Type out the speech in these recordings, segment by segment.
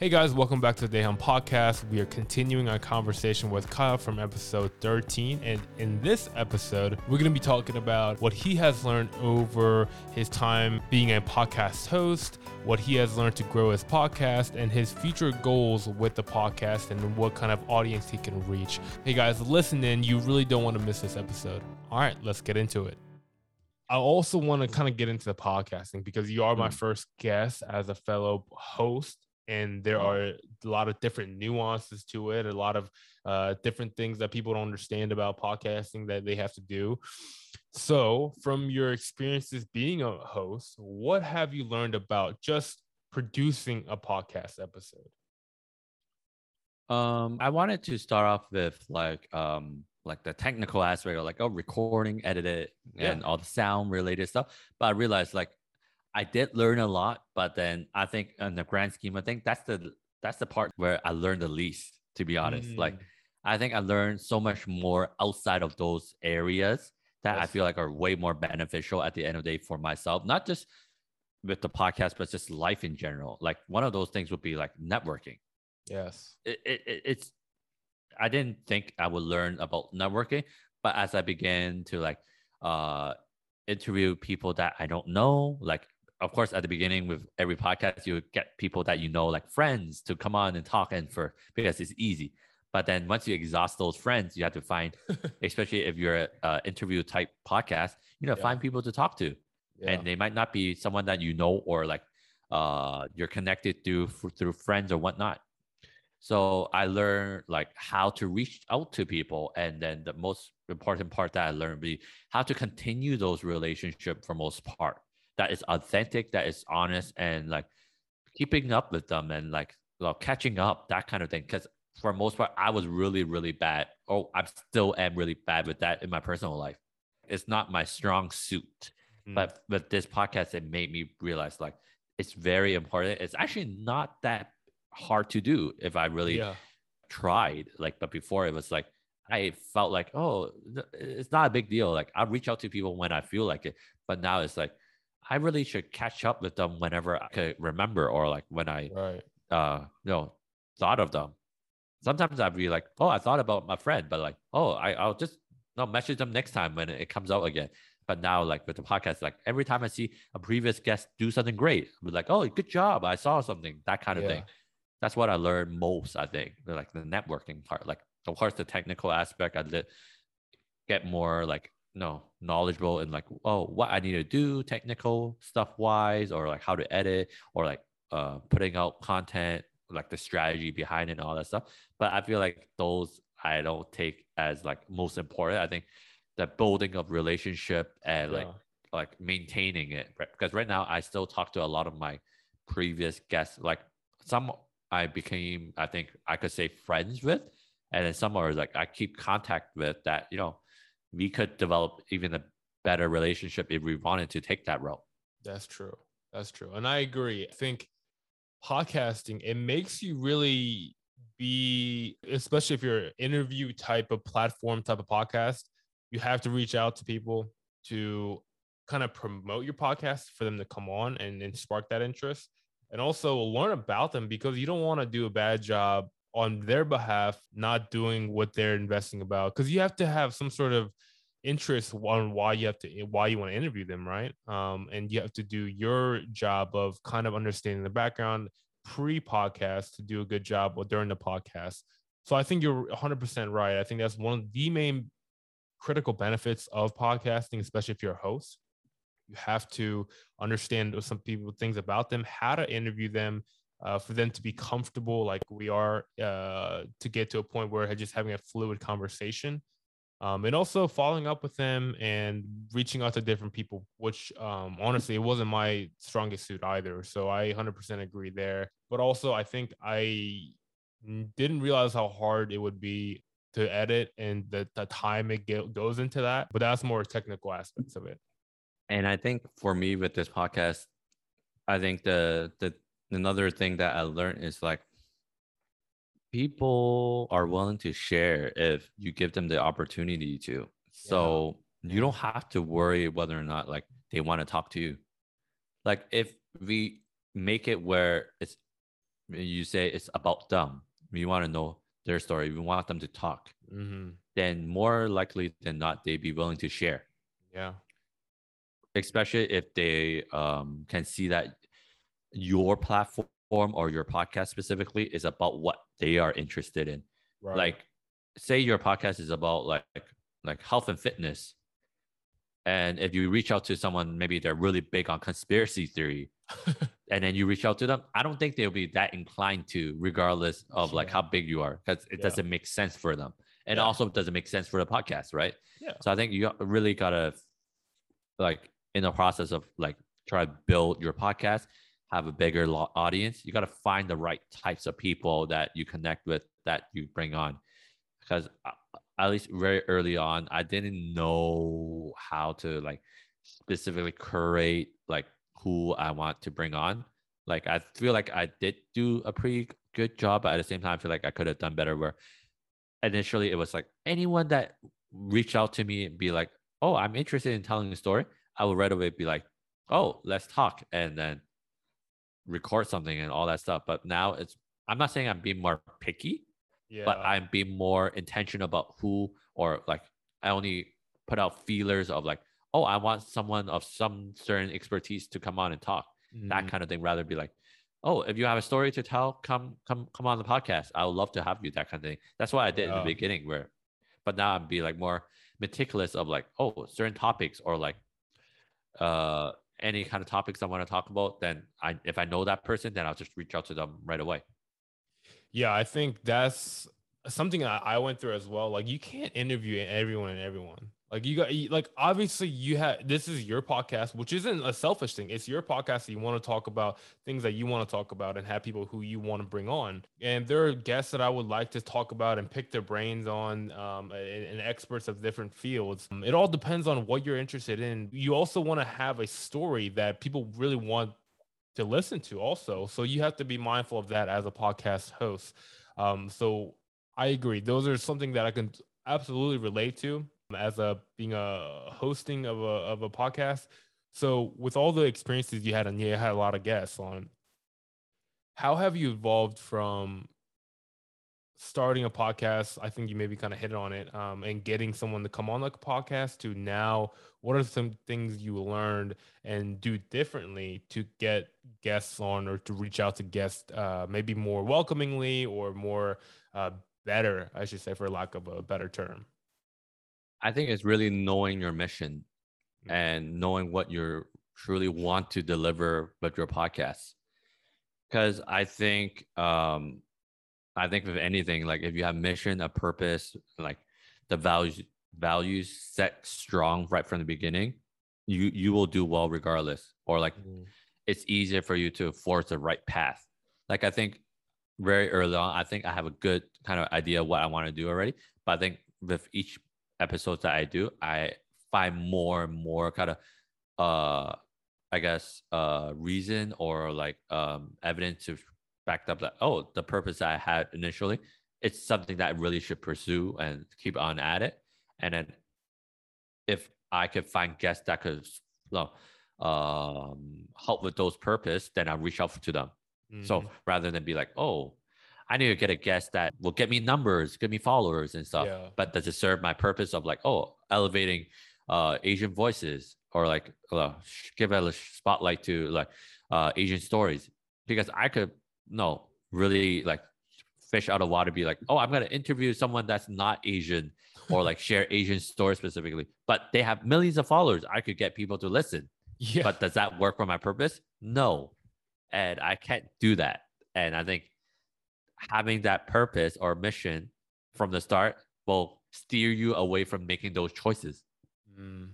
Hey guys, welcome back to the Daehan Podcast. We are continuing our conversation with Kyle from episode 13. And in this episode, we're going to be talking about what he has learned over his time being a podcast host, what he has learned to grow his podcast, and his future goals with the podcast and what kind of audience he can reach. Hey guys, listen in. You really don't want to miss this episode. All right, let's get into it. I also want to kind of get into the podcasting because you are my mm. first guest as a fellow host and there are a lot of different nuances to it a lot of uh, different things that people don't understand about podcasting that they have to do. So from your experiences being a host what have you learned about just producing a podcast episode? Um i wanted to start off with like um like the technical aspect of like oh recording edit it and all the sound related stuff but i realized like I did learn a lot, but then I think in the grand scheme, I think that's the that's the part where I learned the least, to be honest. Mm. Like I think I learned so much more outside of those areas that yes. I feel like are way more beneficial at the end of the day for myself, not just with the podcast, but just life in general. Like one of those things would be like networking. Yes. It, it, it's, I didn't think I would learn about networking, but as I began to like, uh, interview people that I don't know, like of course, at the beginning with every podcast, you get people that you know, like friends, to come on and talk and for because it's easy. But then once you exhaust those friends, you have to find, especially if you're an interview type podcast, you know, yeah. find people to talk to, yeah. and they might not be someone that you know or like uh, you're connected to through friends or whatnot. So I learned like how to reach out to people, and then the most important part that I learned be how to continue those relationships for most part that is authentic, that is honest, and like keeping up with them and like well, catching up, that kind of thing. Because for most part, I was really, really bad. Oh, I still am really bad with that in my personal life. It's not my strong suit. Mm. But with this podcast, it made me realize like it's very important. It's actually not that hard to do if I really yeah. tried. Like, but before it was like I felt like, oh, it's not a big deal. Like I'll reach out to people when I feel like it. But now it's like I really should catch up with them whenever I could remember or like when I right. uh you know thought of them. Sometimes I'd be like, oh, I thought about my friend, but like, oh, I, I'll just no message them next time when it comes out again. But now, like with the podcast, like every time I see a previous guest do something great, I'm like, oh, good job. I saw something, that kind of yeah. thing. That's what I learned most, I think. Like the networking part. Like of course the technical aspect, I did get more like no knowledgeable in like oh what I need to do technical stuff wise or like how to edit or like uh putting out content like the strategy behind it and all that stuff. But I feel like those I don't take as like most important. I think the building of relationship and yeah. like like maintaining it because right now I still talk to a lot of my previous guests. Like some I became I think I could say friends with, and then some are like I keep contact with that you know we could develop even a better relationship if we wanted to take that route. That's true. That's true. And I agree. I think podcasting, it makes you really be, especially if you're an interview type of platform, type of podcast, you have to reach out to people to kind of promote your podcast for them to come on and, and spark that interest. And also learn about them because you don't want to do a bad job on their behalf not doing what they're investing about because you have to have some sort of interest on why you have to why you want to interview them right? Um, and you have to do your job of kind of understanding the background pre-podcast to do a good job or during the podcast. So i think you're 100% right. I think that's one of the main critical benefits of podcasting especially if you're a host. You have to understand some people things about them how to interview them uh, for them to be comfortable like we are uh, to get to a point where just having a fluid conversation. Um, and also following up with them and reaching out to different people which um, honestly it wasn't my strongest suit either. So i 100% agree there. But also i think i didn't realize how hard it would be to edit and the, the time it goes into that. But that's more technical aspects of it. And i think for me with this podcast i think the the another thing that I learned is like people are willing to share if you give them the opportunity to. So yeah. you don't have to worry whether or not like they want to talk to you. Like if we make it where it's you say it's about them. We want to know their story. We want them to talk. Mm-hmm. Then more likely than not, they'd be willing to share. Yeah. Especially if they um, can see that your platform or your podcast specifically is about what they are interested in. Right. Like, say your podcast is about like like health and fitness, and if you reach out to someone, maybe they're really big on conspiracy theory, and then you reach out to them, I don't think they'll be that inclined to, regardless of like how big you are, because it Yeah. doesn't make sense for them, and Yeah. also doesn't make sense for the podcast, right? Yeah. So I think you really gotta like in the process of like try to build your podcast, have a bigger audience. You gotta find the right types of people that you connect with that you bring on, because uh, at least very early on, I didn't know how to like specifically curate like who I want to bring on. Like I feel like I did do a pretty good job, but at the same time, I feel like I could have done better. Where initially it was like anyone that reached out to me and be like, "Oh, I'm interested in telling a story," I would right away be like, "Oh, let's talk," and then record something and all that stuff. But now it's I'm not saying I'm being more picky, Yeah. but I'm being more intentional about who or like I only put out feelers of like, oh, I want someone of some certain expertise to come on and talk, that Mhm. kind of thing, rather be like, oh, if you have a story to tell, come come come on the podcast. I would love to have you, that kind of thing. That's what I did in the beginning, where but now I'm be like more meticulous of like, oh, certain topics or like uh any kind of topics I want to talk about, then I if I know that person, then I'll just reach out to them right away. Yeah, I think that's something I, I went through as well. Like you can't interview everyone and everyone. Like you got like obviously you have this is your podcast, which isn't a selfish thing. It's your podcast. you want to talk about things that you want to talk about and have people who you want to bring on. And there are guests that I would like to talk about and pick their brains on, um, and, and experts of different fields. Um, It all depends on what you're interested in. You also want to have a story that people really want to listen to also so you have to be mindful of that as a podcast host um so i agree those are something that i can absolutely relate to as a being a hosting of a of a podcast. So with all the experiences you had and you had a lot of guests on how have you evolved from starting a podcast? I think you maybe kind of hit on it um, and getting someone to come on the podcast to now. What are some things you learned and do differently to get guests on or to reach out to guests uh, maybe more welcomingly or more uh, better i should say for lack of a better term I think it's really knowing your mission Mm. and knowing what you truly want to deliver with your podcast. Because I think, um, I think with anything, like if you have mission, a purpose, like the values values set strong right from the beginning, you you will do well regardless. Or like it's easier for you to force the right path. Like I think very early on, I think I have a good kind of idea of what I want to do already. But I think with each episodes that I do, I find more and more kind of uh I guess uh reason or like um evidence to back up that oh the purpose that I had initially, it's something that I really should pursue and keep on at it. And then if I could find guests that could no, um help with those purpose, then I'll reach out to them. So Mhm. rather than be like, oh, I need to get a guest that will get me numbers, get me followers and stuff. Yeah. But does it serve my purpose of like, oh, elevating uh Asian voices or like uh, give a spotlight to like uh Asian stories? Because I could no really like fish out of water, be like, oh, I'm gonna interview someone that's not Asian or like share Asian stories specifically, but they have millions of followers. I could get people to listen yeah but does that work for my purpose? No. And I can't do that. And I think having that purpose or mission from the start will steer you away from making those choices. Mm.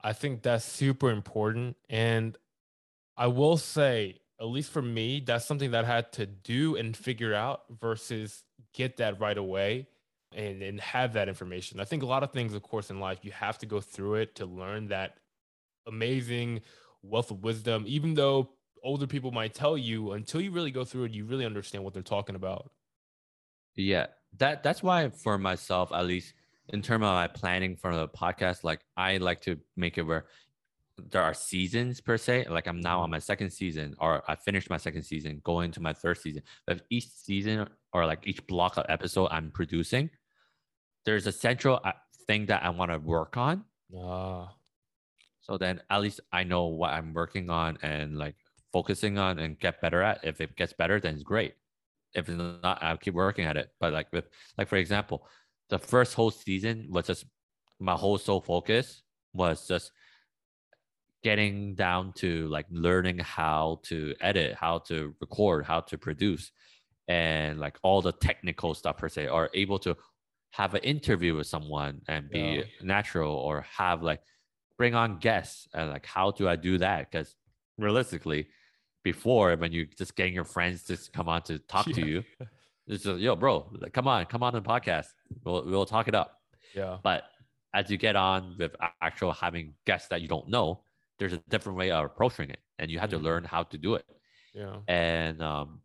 I think that's super important. And I will say, at least for me, that's something that I had to do and figure out versus get that right away and, and have that information. I think a lot of things, of course, in life, you have to go through it to learn that amazing wealth of wisdom, even though older people might tell you until you really go through it, you really understand what they're talking about. Yeah. That that's why for myself, at least in terms of my planning for the podcast, like I like to make it where there are seasons per se. Like I'm now on my second season, or I finished my second season, going to my third season. But each season or like each block of episode I'm producing, there's a central uh, thing that I want to work on. Ah, So then at least I know what I'm working on and like focusing on and get better at. If it gets better, then it's great. If it's not, I'll keep working at it. But like with like for example, the first whole season was just my whole sole focus was just getting down to like learning how to edit, how to record, how to produce, and like all the technical stuff per se, or able to have an interview with someone and be Yeah. natural or have like bring on guests and like how do I do that? Because realistically, before when you just getting your friends to come on to talk to you, it's just yo, bro, come on, come on the podcast. We'll we'll talk it up. yeah, But as you get on with actual having guests that you don't know, there's a different way of approaching it, and you have to Mhm. learn how to do it. yeah, And um,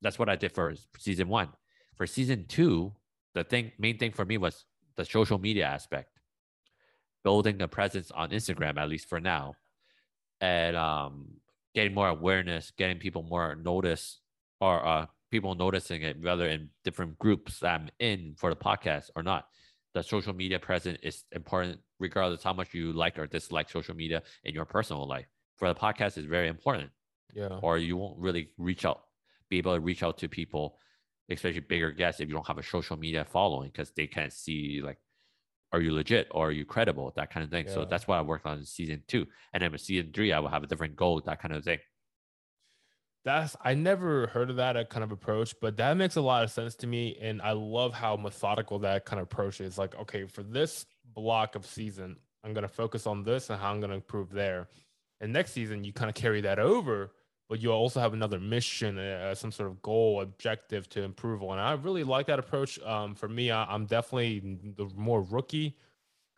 that's what I did for season one. For season two, the thing main thing for me was the social media aspect, building a presence on Instagram at least for now, and um, getting more awareness, getting people more notice or uh, people noticing it, whether in different groups that I'm in for the podcast or not. The social media presence is important, regardless how much you like or dislike social media in your personal life. For the podcast, is very important yeah, or you won't really reach out, be able to reach out to people, especially bigger guests, if you don't have a social media following because they can't see like, are you legit or are you credible, that kind of thing. So that's what I worked on in season two, and then with season three, I will have a different goal, that kind of thing. That's I never heard of that kind of approach, but that makes a lot of sense to me, and I love how methodical that kind of approach is. Like, okay, for this block of season, I'm gonna focus on this and how I'm gonna improve there, and next season you kind of carry that over, but you also have another mission, uh, some sort of goal, objective to improve on. I really like that approach. Um, for me, I, I'm definitely the more rookie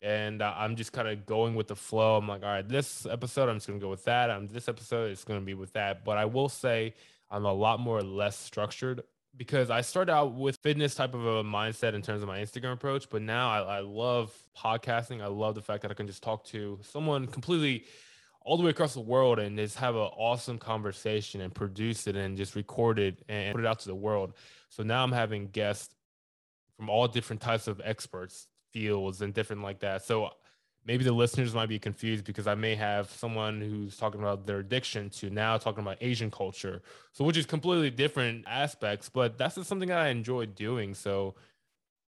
and uh, I'm just kind of going with the flow. I'm like, all right, this episode I'm just gonna go with that. Um, this episode it's gonna be with that. But I will say I'm a lot more less structured because I started out with fitness type of a mindset in terms of my Instagram approach, but now I, I love podcasting. I love the fact that I can just talk to someone completely all the way across the world and just have an awesome conversation and produce it and just record it and put it out to the world. So now I'm having guests from all different types of experts fields and different like that. So maybe the listeners might be confused because I may have someone who's talking about their addiction to now talking about Asian culture. So which is completely different aspects, but that's just something I enjoy doing. So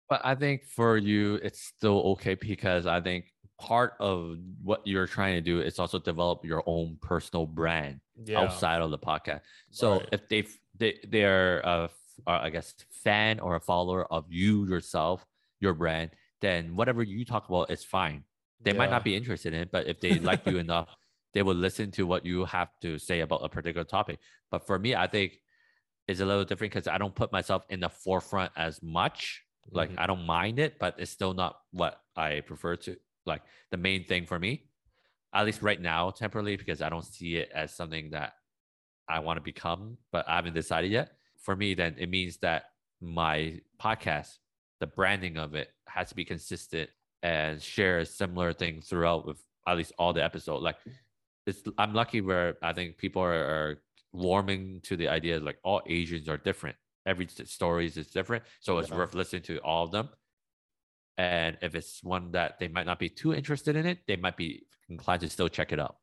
But I think for you, it's still okay because I think part of what you're trying to do is also develop your own personal brand yeah, outside of the podcast. So Right. if they they they're a uh, I guess fan or a follower of you yourself, your brand, then whatever you talk about is fine. They might not be interested in it, but if they like you enough, they will listen to what you have to say about a particular topic. But for me, I think it's a little different because I don't put myself in the forefront as much. Like Mhm. I don't mind it, but it's still not what I prefer to like the main thing for me. At least right now, temporarily, because I don't see it as something that I want to become, but I haven't decided yet. For me, then it means that my podcast, the branding of it has to be consistent and share a similar thing throughout with at least all the episode. Like it's I'm lucky where I think people are, are warming to the idea like all Asians are different. Every stories is different. So it's Yeah. worth listening to all of them. And if it's one that they might not be too interested in it, they might be inclined to still check it out.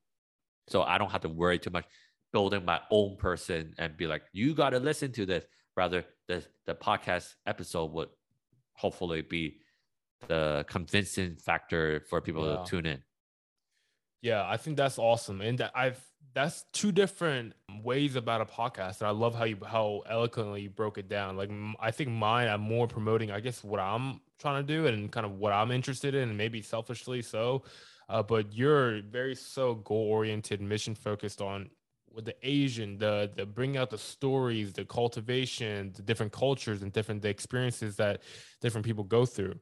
So I don't have to worry too much building my own person and be like, you got to listen to this. Rather, the, the podcast episode would hopefully be the convincing factor for people Yeah. to tune in. Yeah, I think that's awesome, and I've that's two different ways about a podcast. And I love how you how eloquently you broke it down. Like i think mine, I'm more promoting, I guess, what I'm trying to do and kind of what I'm interested in, and maybe selfishly so. Uh, but you're very so goal oriented, mission focused on with the Asian, the the bringing out the stories, the cultivation, the different cultures and different the experiences that different people go through.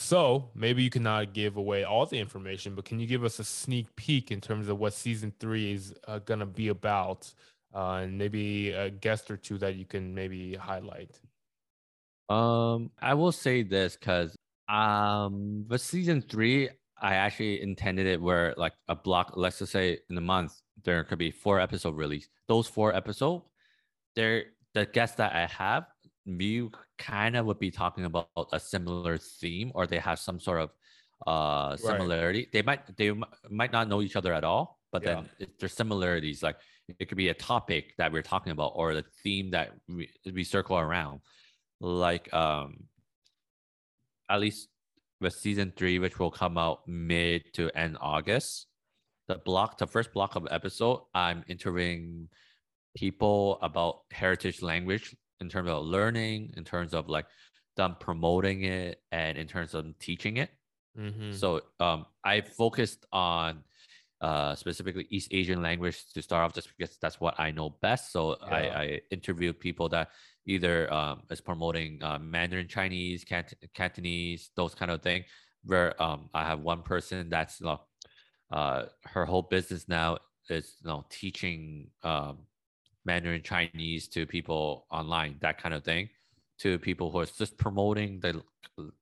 So maybe you cannot give away all the information, but can you give us a sneak peek in terms of what season three is uh, going to be about, uh, and maybe a guest or two that you can maybe highlight? Um, I will say this because um, with season three, I actually intended it where like a block, let's just say in a month, there could be four episode release. Those four episode, they're the guests that I have, you kind of would be talking about a similar theme or they have some sort of uh similarity. Right. They might they might not know each other at all, but yeah. then there's similarities. Like it could be a topic that we're talking about or the theme that we, we circle around. Like um at least with season three, which will come out mid to end August. The block, the first block of episode, I'm interviewing people about heritage language in terms of learning, in terms of like them promoting it, and in terms of teaching it. Mm-hmm. So um, I focused on uh, specifically East Asian language to start off, just because that's what I know best. So yeah. I, I interviewed people that either um, is promoting uh, Mandarin Chinese, Cant- Cantonese, those kind of thing. Where um, I have one person that's you know, uh, her whole business now is you know teaching um, Mandarin Chinese to people online, that kind of thing, to people who are just promoting the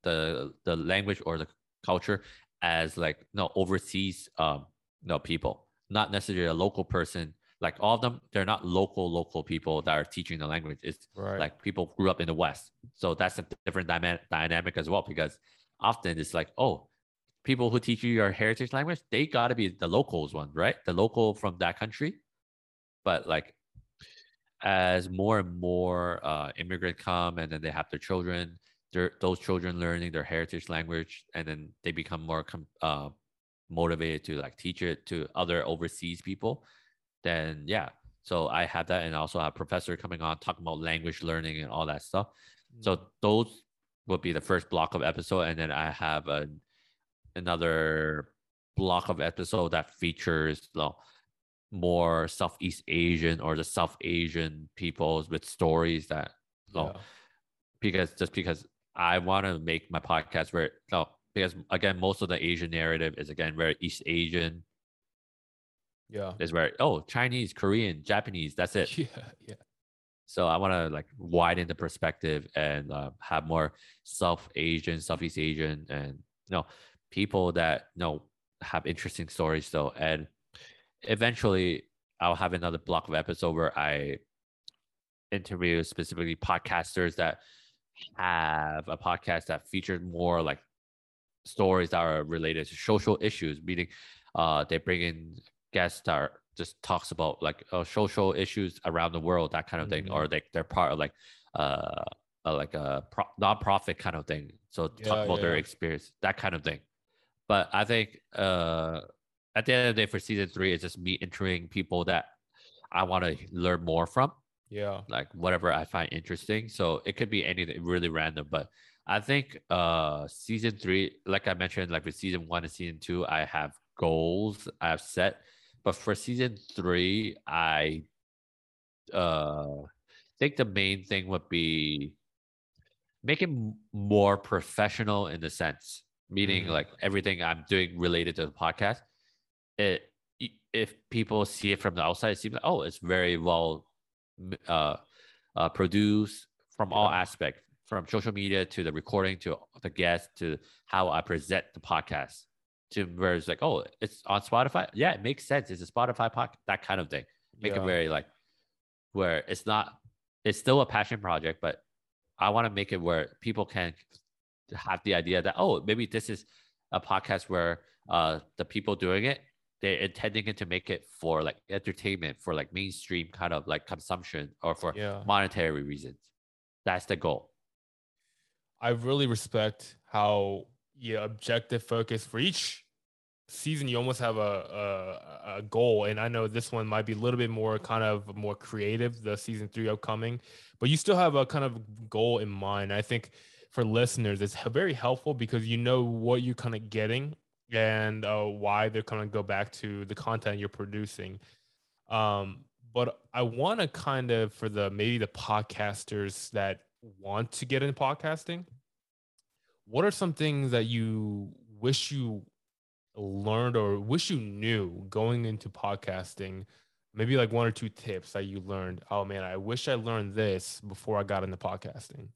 the the language or the culture as like you no know, overseas um you know, people, not necessarily a local person. Like all of them they're not local local people that are teaching the language. It's right. like people grew up in the west. So that's a different dyma- dynamic as well because often it's like oh people who teach you your heritage language they got to be the locals one right? The local from that country. But like as more and more uh, immigrant come and then they have their children those children learning their heritage language and then they become more com- uh, motivated to like teach it to other overseas people then yeah. So I have that, and also have professor coming on talking about language learning and all that stuff. Mm-hmm. So those would be the first block of episode, and then I have a, another block of episode that features you know, more Southeast Asian or the South Asian peoples with stories that know, yeah. because just because I want to make my podcast where no because again most of the Asian narrative is again very East Asian yeah. Is where, oh, Chinese, Korean, Japanese, that's it. Yeah. Yeah. So I want to like widen the perspective and uh, have more South Asian, Southeast Asian, and you know, people that you know have interesting stories. So and eventually I'll have another block of episode where I interview specifically podcasters that have a podcast that features more like stories that are related to social issues, meaning uh, they bring in guest star just talks about like uh, social issues around the world, that kind of mm-hmm. thing, or like they're part of like uh, uh like a pro- non-profit kind of thing. So yeah, talk about yeah. their experience, that kind of thing. But I think uh, at the end of the day, for season three, it's just me interviewing people that I want to learn more from. Yeah, like whatever I find interesting. So it could be anything really random, but I think uh season three, like I mentioned, like with season one and season two, I have goals I've set but for season three, I uh think the main thing would be making more professional in the sense, meaning mm-hmm. like everything I'm doing related to the podcast. It if people see it from the outside, it seems like oh, it's very well uh, uh produced from yeah. all aspects, from social media to the recording to the guest to how I present the podcast to where it's like, oh, it's on Spotify. Yeah, it makes sense. It's a Spotify podcast, that kind of thing. Make yeah. it very like where it's not, it's still a passion project, but I want to make it where people can have the idea that, oh, maybe this is a podcast where uh the people doing it, they're intending it to make it for like entertainment, for like mainstream kind of like consumption or for yeah. monetary reasons. That's the goal. I really respect how yeah objective focus for each season you almost have a, a, a goal and i know this one might be a little bit more kind of more creative the season three upcoming but you still have a kind of goal in mind i think for listeners it's very helpful because you know what you're kind of getting and uh, why they're going to go back to the content you're producing um, but i want to kind of for the maybe the podcasters that want to get into podcasting what are some things that you wish you learned or wish you knew going into podcasting? Maybe like one or two tips that you learned. Oh man, I wish I learned this before I got into podcasting.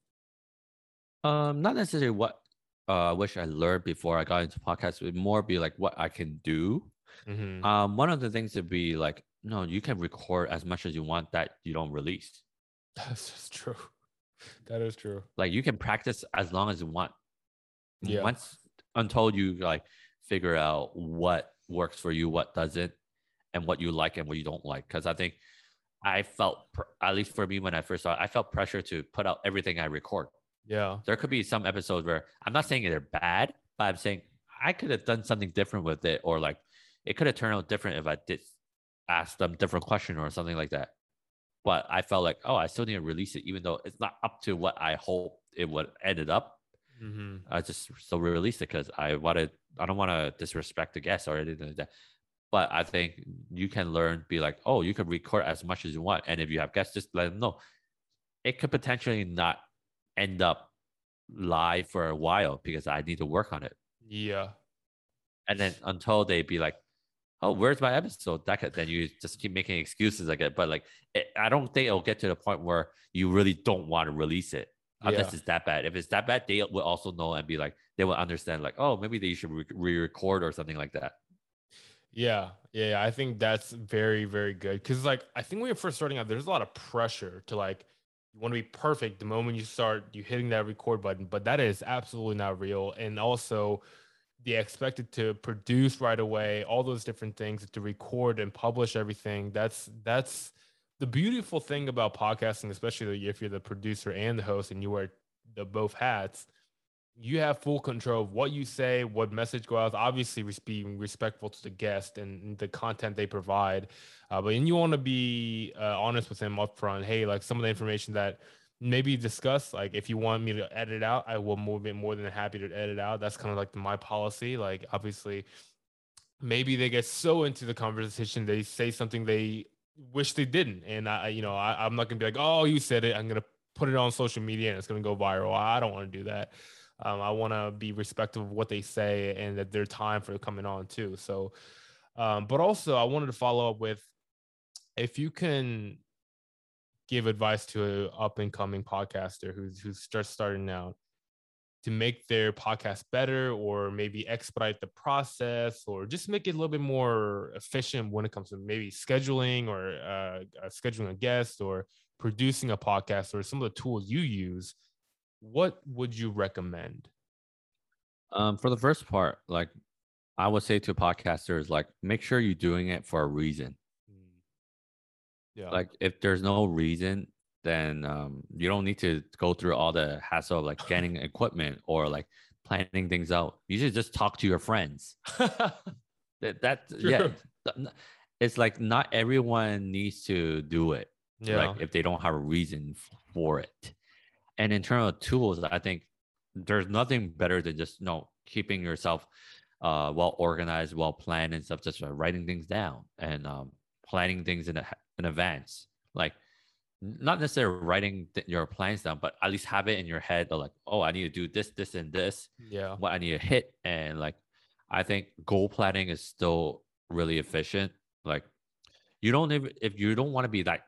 Um, not necessarily what uh, I wish I learned before I got into podcasts would more be like what I can do. Mhm. Um, one of the things to be like, no, you can record as much as you want that you don't release. That's just true. That is true. Like you can practice as long as you want. Yeah. Once until you like figure out what works for you, what doesn't, and what you like and what you don't like. Because I think I felt, at least for me when I first started, I felt pressure to put out everything I record. Yeah. There could be some episodes where I'm not saying they're bad, but I'm saying I could have done something different with it, or like it could have turned out different if I did ask them different question or something like that. But I felt like, oh, I still need to release it, even though it's not up to what I hoped it would ended up. hmm I just still released it because I wanted. I don't want to disrespect the guests or anything like that. But I think you can learn, be like, oh, you can record as much as you want, and if you have guests, just let them know. It could potentially not end up live for a while because I need to work on it, Yeah. and then until they be like, oh, where's my episode? That could, then you just keep making excuses like it. But like, it, I don't think it'll get to the point where you really don't want to release it unless Yeah. it's that bad. If it's that bad, they will also know and be like, they will understand, like, oh, maybe they should re record or something like that. Yeah, yeah, yeah, I think that's very, very good. Cause like I think when you're first starting out, there's a lot of pressure to like you want to be perfect the moment you start you hitting that record button, but that is absolutely not real. And also the expected to produce right away, all those different things to record and publish everything. That's that's the beautiful thing about podcasting, especially if you're the producer and the host and you wear the both hats you have full control of what you say, what message goes out. Obviously, being respectful to the guest and the content they provide, uh, but then you want to be uh, honest with them upfront. Hey, like some of the information that maybe discuss, like if you want me to edit out, I will more be more than happy to edit out. That's kind of like my policy. Like obviously, maybe they get so into the conversation they say something they wish they didn't, and I- you know, I, I'm not gonna be like, oh, you said it. I'm gonna put it on social media and it's gonna go viral. I don't want to do that. Um, I want to be respectful of what they say and that their time for coming on too. So, um, but also I wanted to follow up with if you can give advice to an up and coming podcaster who's who's just starting out to make their podcast better or maybe expedite the process or just make it a little bit more efficient when it comes to maybe scheduling or uh, uh, scheduling a guest or producing a podcast or some of the tools you use what would you recommend Um, for the first part, like I would say to podcasters, like make sure you're doing it for a reason. yeah Like if there's no reason, then um, you don't need to go through all the hassle of like getting equipment or like planning things out. You should just talk to your friends. That, that yeah, True. n- it's like not everyone needs to do it. yeah like if they don't have a reason for it. And in terms of tools, I think there's nothing better than just you know keeping yourself uh, well organized, well planned, and stuff. Just writing things down and um, planning things in a, in advance. Like not necessarily writing th- your plans down, but at least have it in your head. Of like, oh, I need to do this, this, and this. yeah What I need to hit, and like, I think goal planning is still really efficient. Like, you don't even if you don't want to be that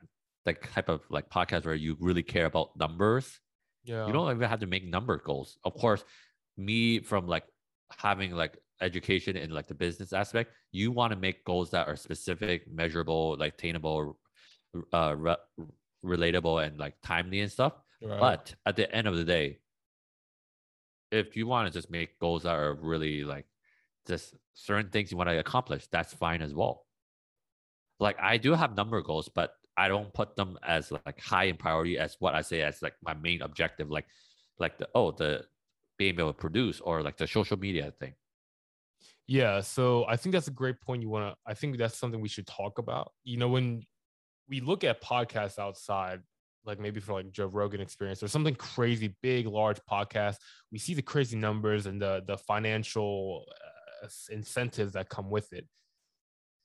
that type of like podcast where you really care about numbers yeah. You don't even have to make number goals. Of course me from like having like education in like the business aspect you want to make goals that are specific measurable like attainable uh re- relatable and like timely and stuff. Right. but at the end of the day if you want to just make goals that are really like just certain things you want to accomplish that's fine as well. Like i do have number goals but i don't put them as like high in priority as what i say as like my main objective like like the oh the being able to produce or like the social media thing Yeah, so I think that's a great point. You want to, I think that's something we should talk about. You know, when we look at podcasts outside, like maybe for like Joe Rogan experience or something crazy, big, large podcast, we see the crazy numbers and the the financial uh, incentives that come with it.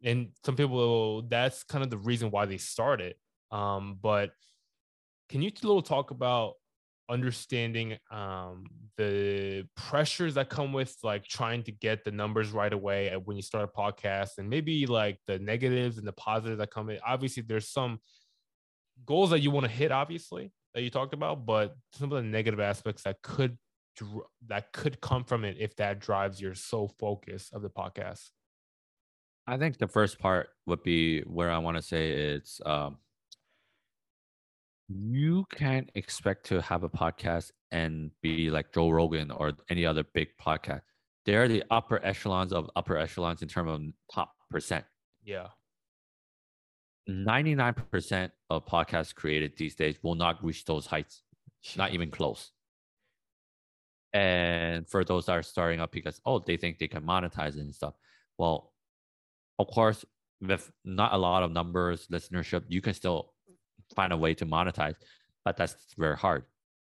And some people, that's kind of the reason why they started. Um, but can you little talk about understanding um, the pressures that come with like trying to get the numbers right away when you start a podcast and maybe like the negatives and the positives that come in obviously there's some goals that you want to hit obviously that you talked about but some of the negative aspects that could that could come from it if that drives your sole focus of the podcast? I think the first part would be where I want to say it's um, you can't expect to have a podcast and be like Joe Rogan or any other big podcast. They're the upper echelons of upper echelons in terms of top percent. Yeah. 99% of podcasts created these days will not reach those heights, not even close. And for those that are starting up because, oh, they think they can monetize it and stuff. Well, of course, with not a lot of numbers, listenership, you can still find a way to monetize, but that's very hard.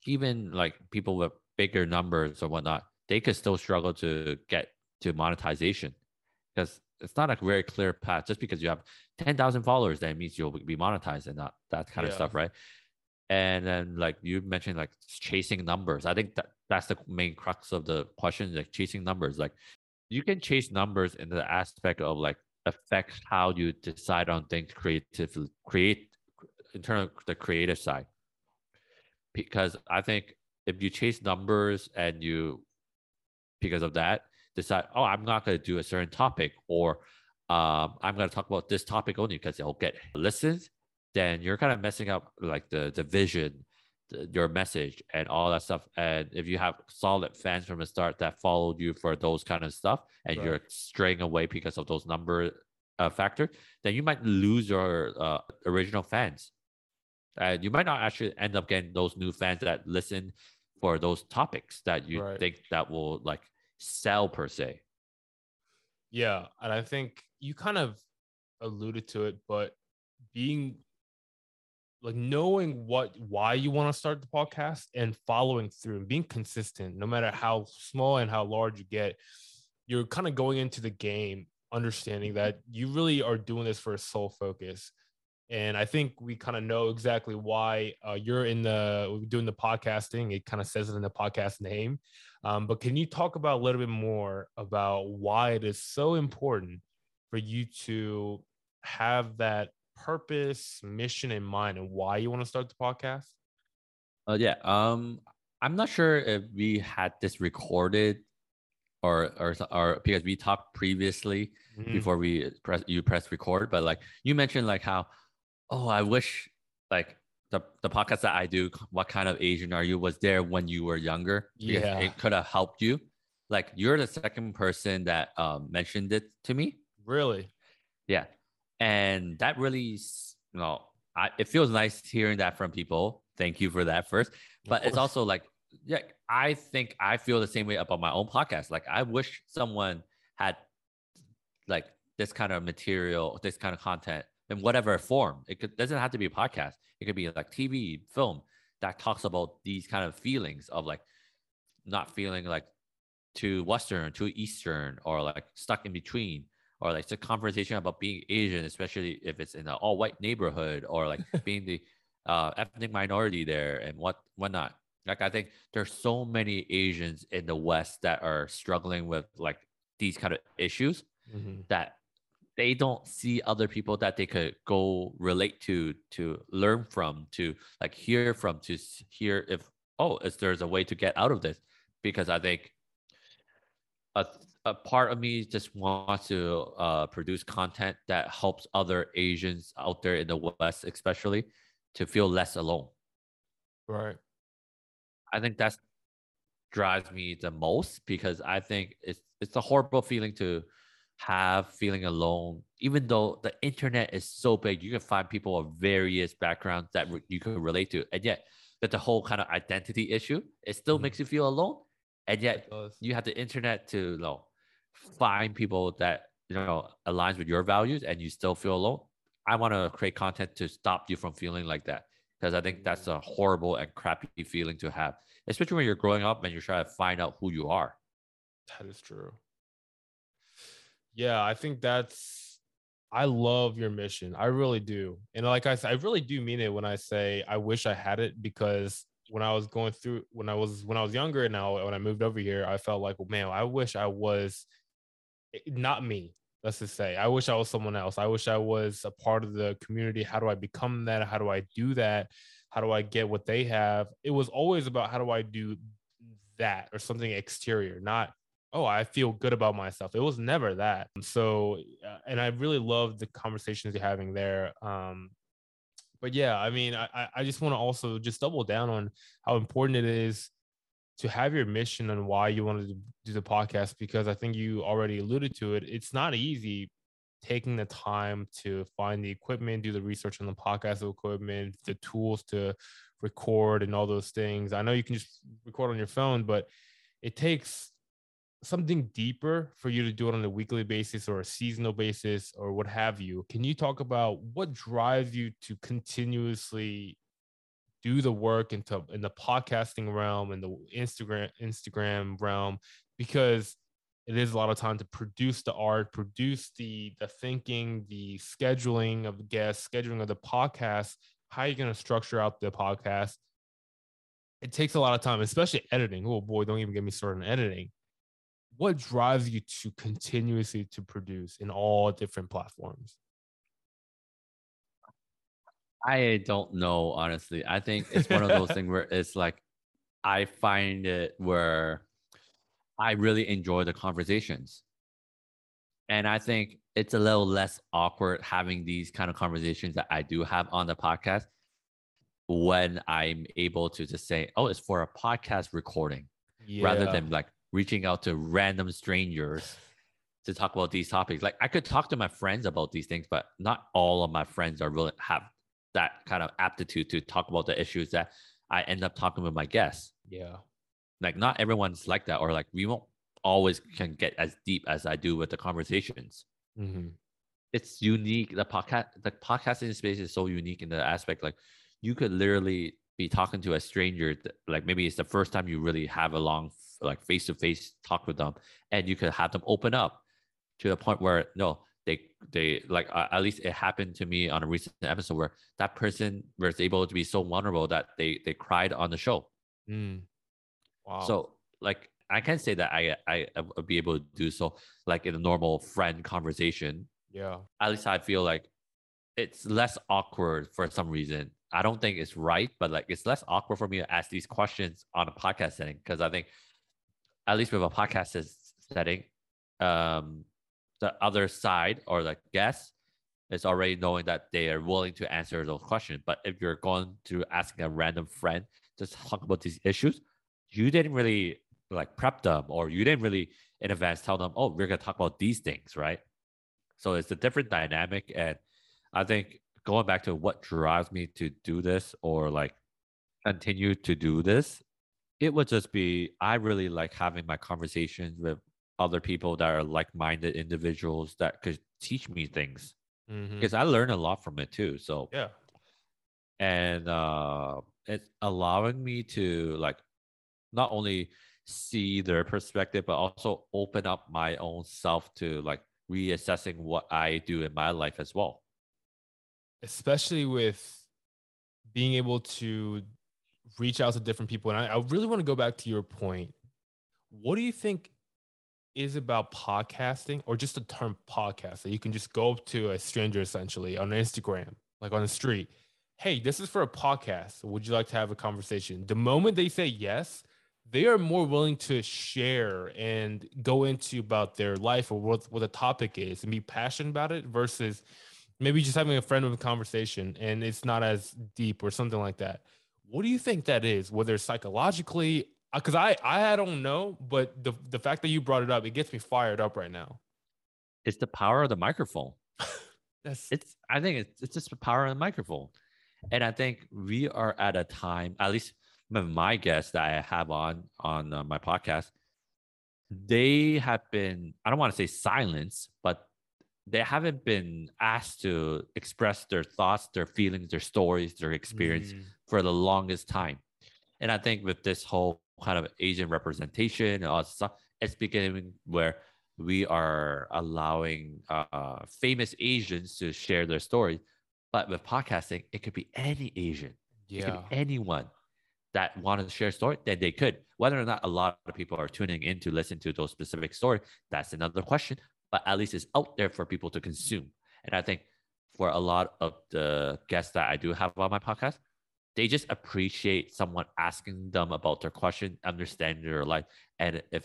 Even like people with bigger numbers or whatnot, they could still struggle to get to monetization because it's not a very clear path. Just because you have 10,000 followers, that means you'll be monetized and not that kind yeah. of stuff, right? And then like you mentioned, like chasing numbers. I think that that's the main crux of the question, like chasing numbers. Like you can chase numbers in the aspect of like affects how you decide on things creatively, create in terms of the creative side. Because I think if you chase numbers and you, because of that, decide, oh, I'm not going to do a certain topic or um, I'm going to talk about this topic only because it'll get listens, then you're kind of messing up like the, the vision, your message, and all that stuff. And if you have solid fans from the start that followed you for those kind of stuff, and right. you're straying away because of those number uh, factor, then you might lose your uh, original fans and you might not actually end up getting those new fans that listen for those topics that you right. think that will like sell per se yeah and i think you kind of alluded to it but being like knowing what why you want to start the podcast and following through and being consistent no matter how small and how large you get you're kind of going into the game understanding that you really are doing this for a sole focus and I think we kind of know exactly why uh, you're in the doing the podcasting. It kind of says it in the podcast name. Um, but can you talk about a little bit more about why it is so important for you to have that purpose, mission in mind, and why you want to start the podcast? Uh, yeah. Um, I'm not sure if we had this recorded or or or because we talked previously mm-hmm. before we press you press record, but like you mentioned like how oh, I wish like the, the podcast that I do, what kind of Asian are you, was there when you were younger. Yeah. It could have helped you. Like you're the second person that um, mentioned it to me. Really? Yeah. And that really, you know, I, it feels nice hearing that from people. Thank you for that first. But it's also like, yeah, I think I feel the same way about my own podcast. Like I wish someone had like this kind of material, this kind of content in whatever form. It could, doesn't have to be a podcast. It could be like TV, film that talks about these kind of feelings of like not feeling like too Western, too Eastern, or like stuck in between, or like it's a conversation about being Asian, especially if it's in an all white neighborhood, or like being the uh, ethnic minority there and what whatnot. Like I think there's so many Asians in the West that are struggling with like these kind of issues mm-hmm. that they don't see other people that they could go relate to to learn from to like hear from to hear if oh is there's a way to get out of this because i think a, a part of me just wants to uh, produce content that helps other asians out there in the west especially to feel less alone right i think that's drives me the most because i think it's it's a horrible feeling to have feeling alone, even though the internet is so big, you can find people of various backgrounds that re- you can relate to. And yet, that the whole kind of identity issue, it still mm-hmm. makes you feel alone. And yet, you have the internet to you know, find people that you know aligns with your values, and you still feel alone. I want to create content to stop you from feeling like that because I think that's a horrible and crappy feeling to have, especially when you're growing up and you're trying to find out who you are. That is true. Yeah, I think that's I love your mission. I really do. And like I said, I really do mean it when I say I wish I had it because when I was going through when I was when I was younger and now when I moved over here, I felt like, well, man, I wish I was not me. Let's just say I wish I was someone else. I wish I was a part of the community. How do I become that? How do I do that? How do I get what they have? It was always about how do I do that or something exterior, not oh I feel good about myself. It was never that. So uh, and I really love the conversations you're having there. Um, but yeah, I mean, I I just want to also just double down on how important it is to have your mission and why you wanted to do the podcast because I think you already alluded to it. It's not easy taking the time to find the equipment, do the research on the podcast equipment, the tools to record and all those things. I know you can just record on your phone, but it takes something deeper for you to do it on a weekly basis or a seasonal basis or what have you. Can you talk about what drives you to continuously do the work into in the podcasting realm and the Instagram Instagram realm because it is a lot of time to produce the art, produce the the thinking, the scheduling of guests, scheduling of the podcast, how you're going to structure out the podcast. It takes a lot of time, especially editing. Oh boy, don't even get me started on editing. What drives you to continuously to produce in all different platforms? I don't know, honestly. I think it's one of those things where it's like I find it where I really enjoy the conversations. And I think it's a little less awkward having these kind of conversations that I do have on the podcast when I'm able to just say, oh, it's for a podcast recording yeah. rather than like reaching out to random strangers to talk about these topics. Like I could talk to my friends about these things, but not all of my friends are really have that kind of aptitude to talk about the issues that I end up talking with my guests. Yeah. Like not everyone's like that, or like we won't always can get as deep as I do with the conversations. Mm-hmm. It's unique. The podcast, the podcasting space is so unique in the aspect like you could literally be talking to a stranger, like maybe it's the first time you really have a long like face to face talk with them, and you could have them open up to a point where no, they they like uh, at least it happened to me on a recent episode where that person was able to be so vulnerable that they they cried on the show. Mm. Wow. So like I can't say that I I would be able to do so like in a normal friend conversation. Yeah. At least I feel like it's less awkward for some reason. I don't think it's right, but like it's less awkward for me to ask these questions on a podcast setting because I think at least with a podcast setting, um, the other side or the guest is already knowing that they are willing to answer those questions. But if you're going to ask a random friend to talk about these issues, you didn't really like prep them or you didn't really in advance tell them, oh, we're gonna talk about these things, right? So it's a different dynamic. And I think going back to what drives me to do this or like continue to do this, it would just be I really like having my conversations with other people that are like-minded individuals that could teach me things mm-hmm. because I learn a lot from it too. So yeah, and uh, it's allowing me to like not only see their perspective but also open up my own self to like reassessing what I do in my life as well. Especially with being able to reach out to different people. And I, I really want to go back to your point. What do you think is about podcasting or just the term podcast that you can just go up to a stranger essentially on Instagram, like on the street. Hey, this is for a podcast. Would you like to have a conversation? The moment they say yes, they are more willing to share and go into about their life or what, what the topic is and be passionate about it versus maybe just having a friend with a conversation and it's not as deep or something like that. What do you think that is? Whether psychologically, because uh, I I don't know, but the the fact that you brought it up, it gets me fired up right now. It's the power of the microphone. That's it's. I think it's it's just the power of the microphone, and I think we are at a time. At least my guests that I have on on uh, my podcast, they have been. I don't want to say silence, but they haven't been asked to express their thoughts, their feelings, their stories, their experience mm. for the longest time. And I think with this whole kind of Asian representation and all stuff. It's beginning where we are allowing uh, famous Asians to share their story. But with podcasting, it could be any Asian. Yeah. It could be anyone that wanted to share a story, then they could. Whether or not a lot of people are tuning in to listen to those specific stories, that's another question. But at least it's out there for people to consume. And I think for a lot of the guests that I do have on my podcast, they just appreciate someone asking them about their question, understanding their life, and if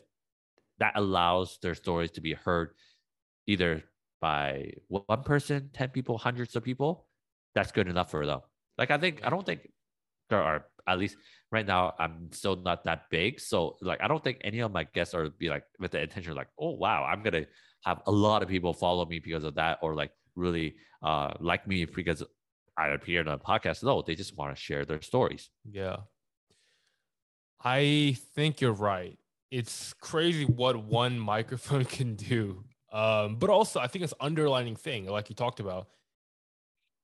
that allows their stories to be heard either by one person, 10 people, hundreds of people, that's good enough for them. Like I think I don't think there are at least right now I'm still not that big. So like I don't think any of my guests are be like with the intention like, oh wow, I'm gonna have a lot of people follow me because of that, or like really uh like me because I appear on a podcast. No, they just want to share their stories. Yeah. I think you're right. It's crazy what one microphone can do. Um, but also I think it's underlining thing, like you talked about.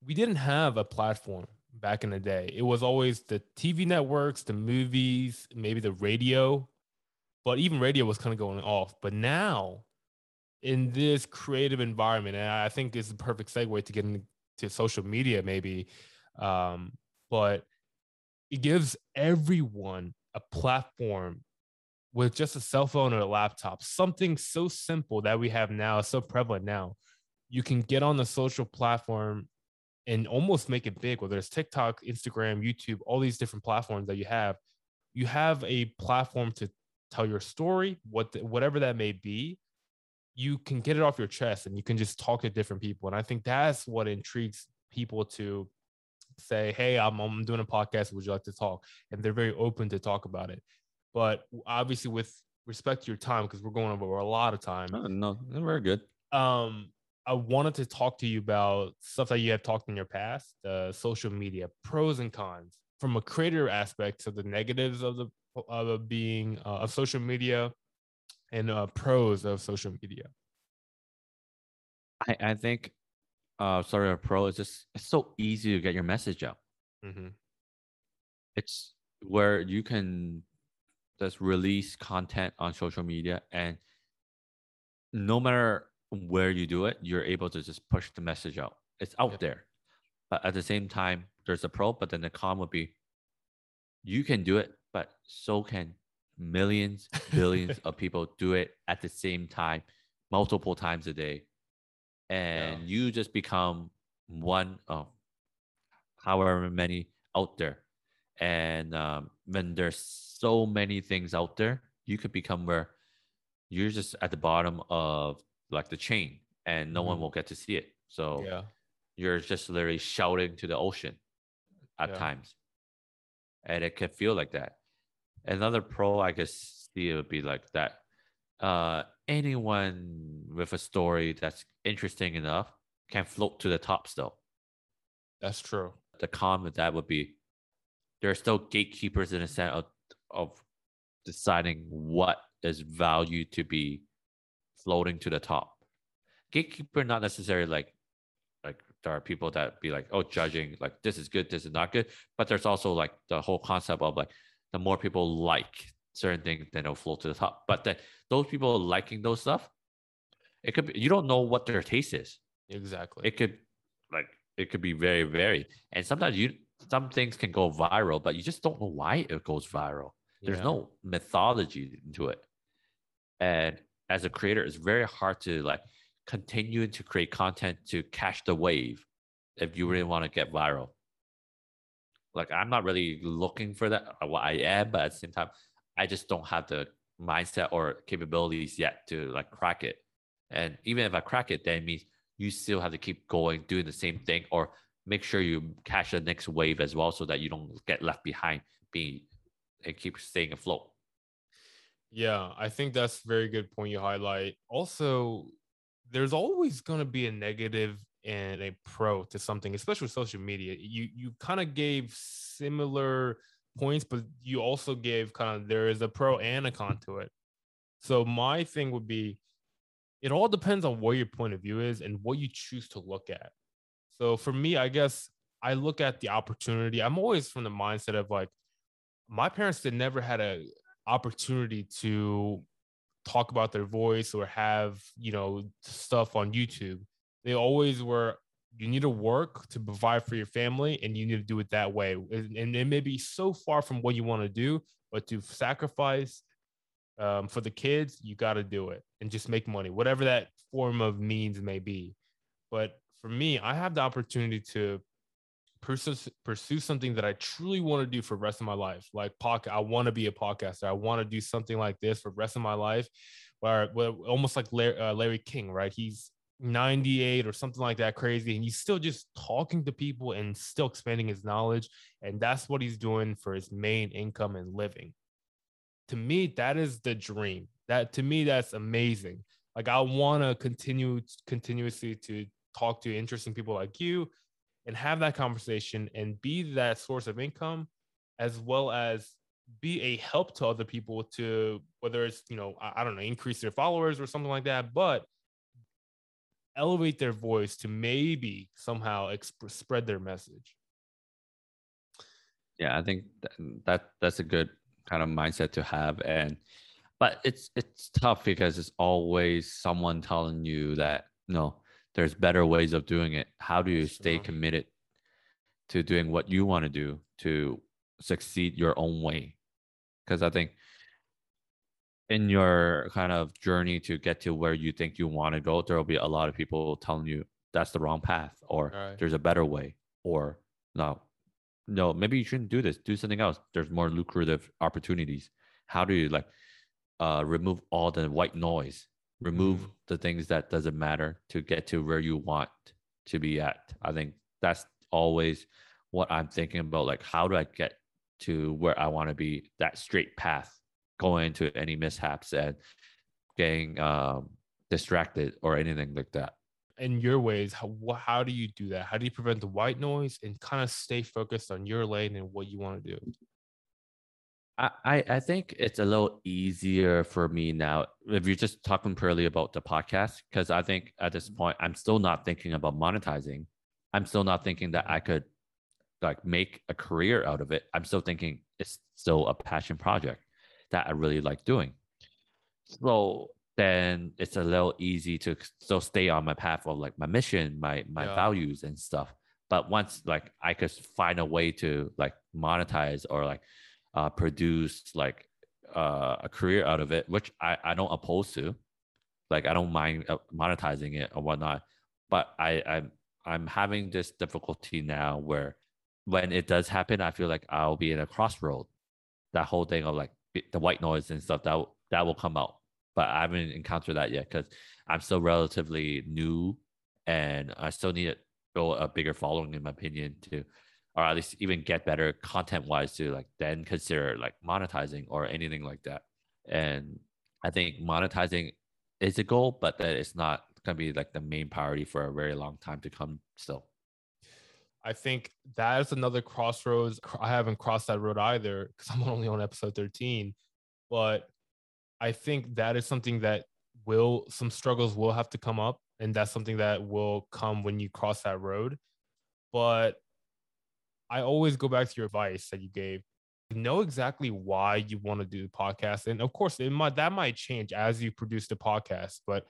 We didn't have a platform back in the day. It was always the TV networks, the movies, maybe the radio, but even radio was kind of going off. But now, in this creative environment, and I think it's the perfect segue to get into social media, maybe, um, but it gives everyone a platform with just a cell phone or a laptop, something so simple that we have now, so prevalent now. You can get on the social platform and almost make it big, whether it's TikTok, Instagram, YouTube, all these different platforms that you have, you have a platform to tell your story, what the, whatever that may be. You can get it off your chest and you can just talk to different people. And I think that's what intrigues people to say, Hey, I'm, I'm doing a podcast. Would you like to talk? And they're very open to talk about it. But obviously, with respect to your time, because we're going over a lot of time. Oh, no, very good. Um, I wanted to talk to you about stuff that you have talked in your past, uh, social media pros and cons from a creator aspect to the negatives of the of being uh, of social media and uh, pros of social media. I, I think, uh, sorry, a pro is just it's so easy to get your message out. Mm-hmm. It's where you can just release content on social media and no matter where you do it, you're able to just push the message out. It's out there. But at the same time, there's a pro, but then the con would be you can do it, but so can millions, billions of people do it at the same time, multiple times a day. And yeah. you just become one of however many out there. And um, when there's so many things out there, you could become where you're just at the bottom of like the chain and no mm-hmm. one will get to see it. So yeah. you're just literally shouting to the ocean at yeah. times. And it can feel like that. Another pro I guess see it would be like that. Uh, anyone with a story that's interesting enough can float to the top still. That's true. The con with that would be there are still gatekeepers in a sense of, of deciding what is valued to be floating to the top. Gatekeeper, not necessarily like like there are people that be like, oh, judging like this is good, this is not good. But there's also like the whole concept of like the more people like certain things, then it'll float to the top. But then those people liking those stuff, it could be you don't know what their taste is. Exactly. It could like it could be very varied. And sometimes you some things can go viral, but you just don't know why it goes viral. There's yeah. no mythology into it. And as a creator, it's very hard to like continue to create content to catch the wave if you really want to get viral. Like I'm not really looking for that. Uh, what I am, but at the same time, I just don't have the mindset or capabilities yet to like crack it. And even if I crack it, then means you still have to keep going, doing the same thing, or make sure you catch the next wave as well, so that you don't get left behind, being and keep staying afloat. Yeah, I think that's a very good point you highlight. Also, there's always going to be a negative and a pro to something, especially with social media. You you kind of gave similar points, but you also gave kind of there is a pro and a con to it. So my thing would be it all depends on what your point of view is and what you choose to look at. So for me, I guess I look at the opportunity. I'm always from the mindset of like my parents did never had a opportunity to talk about their voice or have you know stuff on youtube they always were you need to work to provide for your family and you need to do it that way and it may be so far from what you want to do but to sacrifice um, for the kids you got to do it and just make money whatever that form of means may be but for me i have the opportunity to pursue pursue something that I truly want to do for the rest of my life. Like podcast, I want to be a podcaster. I want to do something like this for the rest of my life, where, where almost like Larry, uh, Larry King, right? He's 98 or something like that crazy and he's still just talking to people and still expanding his knowledge and that's what he's doing for his main income and living. To me that is the dream. That to me that's amazing. Like i want to continue continuously to talk to interesting people like you and have that conversation and be that source of income as well as be a help to other people to whether it's you know I, I don't know increase their followers or something like that but elevate their voice to maybe somehow exp- spread their message. Yeah, I think that that's a good kind of mindset to have, and but it's it's tough because it's always someone telling you that know there's better ways of doing it. How do you stay uh-huh. committed to doing what you want to do to succeed your own way? Because I think in your kind of journey to get to where you think you want to go, there will be a lot of people telling you that's the wrong path, or right. there's a better way, or no, no, maybe you shouldn't do this. Do something else. There's more lucrative opportunities. How do you like uh, remove all the white noise? Remove mm. the things that doesn't matter to get to where you want to be at. I think that's always what I'm thinking about. Like, how do I get to where I want to be? That straight path going into any mishaps and getting um, distracted or anything like that. In your ways, how, how do you do that? How do you prevent the white noise and kind of stay focused on your lane and what you want to do? I, I think it's a little easier for me now if you're just talking purely about the podcast because I think at this point I'm still not thinking about monetizing. I'm still not thinking that I could like make a career out of it. I'm still thinking it's still a passion project that I really like doing. So then it's a little easy to still stay on my path of like my mission, my my yeah. values and stuff. But once like I could find a way to like monetize or like uh, produce like uh, a career out of it, which I, I don't oppose to. Like I don't mind uh, monetizing it or whatnot, but I I'm I'm having this difficulty now where when it does happen, I feel like I'll be in a crossroad. That whole thing of like the white noise and stuff that that will come out. But I haven't encountered that yet because I'm still relatively new, and I still need to build a bigger following, in my opinion, to or at least even get better content wise to like then consider like monetizing or anything like that. And I think monetizing is a goal, but that it's not gonna be like the main priority for a very long time to come still. I think that is another crossroads. I haven't crossed that road either because I'm only on episode 13. But I think that is something that will, some struggles will have to come up. And that's something that will come when you cross that road. But I always go back to your advice that you gave. Know exactly why you want to do the podcast. And of course, it might that might change as you produce the podcast, but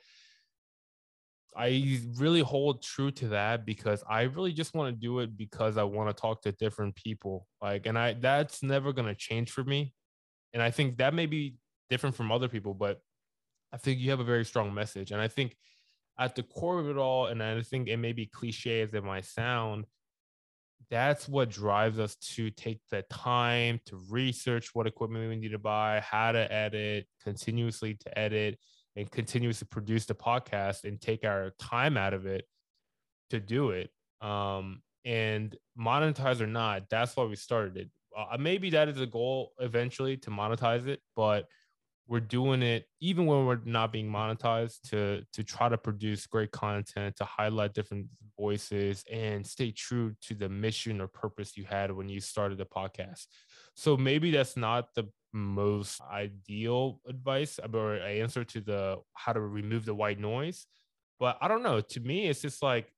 I really hold true to that because I really just want to do it because I want to talk to different people. Like, and I that's never gonna change for me. And I think that may be different from other people, but I think you have a very strong message. And I think at the core of it all, and I think it may be cliche as it might sound, that's what drives us to take the time to research what equipment we need to buy, how to edit, continuously to edit and continuously produce the podcast and take our time out of it to do it. Um, and monetize or not, that's why we started it. Uh, maybe that is a goal eventually to monetize it, but we're doing it even when we're not being monetized to to try to produce great content to highlight different voices and stay true to the mission or purpose you had when you started the podcast so maybe that's not the most ideal advice or answer to the how to remove the white noise. But I don't know. To me, it's just like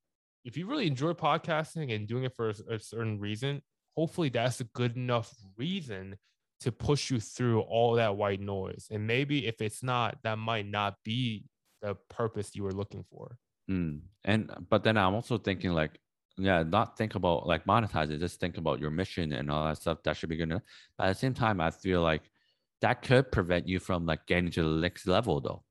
if you really enjoy podcasting and doing it for a, a certain reason, hopefully that's a good enough reason to push you through all that white noise. And maybe if it's not, that might not be the purpose you were looking for. Mm. And but then I'm also thinking like, yeah, not think about like monetize it, just think about your mission and all that stuff. That should be good enough. But at the same time, I feel like that could prevent you from like getting to the next level though.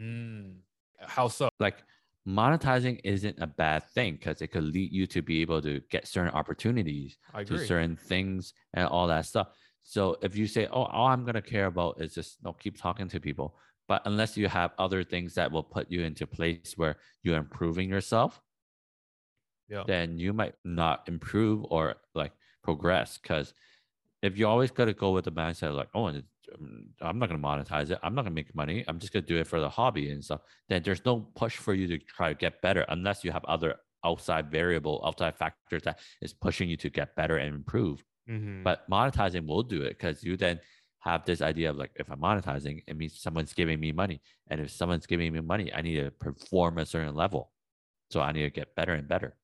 Mm. How so? Like monetizing isn't a bad thing because it could lead you to be able to get certain opportunities to certain things and all that stuff. So if you say, "Oh, all I'm gonna care about is just no keep talking to people," but unless you have other things that will put you into place where you're improving yourself, Yeah. then you might not improve or like progress. Because if you always got to go with the mindset like, "Oh, um, I'm not gonna monetize it. I'm not gonna make money. I'm just gonna do it for the hobby and stuff," then there's no push for you to try to get better unless you have other outside variable, outside factors that is pushing you to get better and improve. Mhm. But monetizing will do it because you then have this idea of like, if I'm monetizing, it means someone's giving me money. And if someone's giving me money, I need to perform a certain level. So I need to get better and better.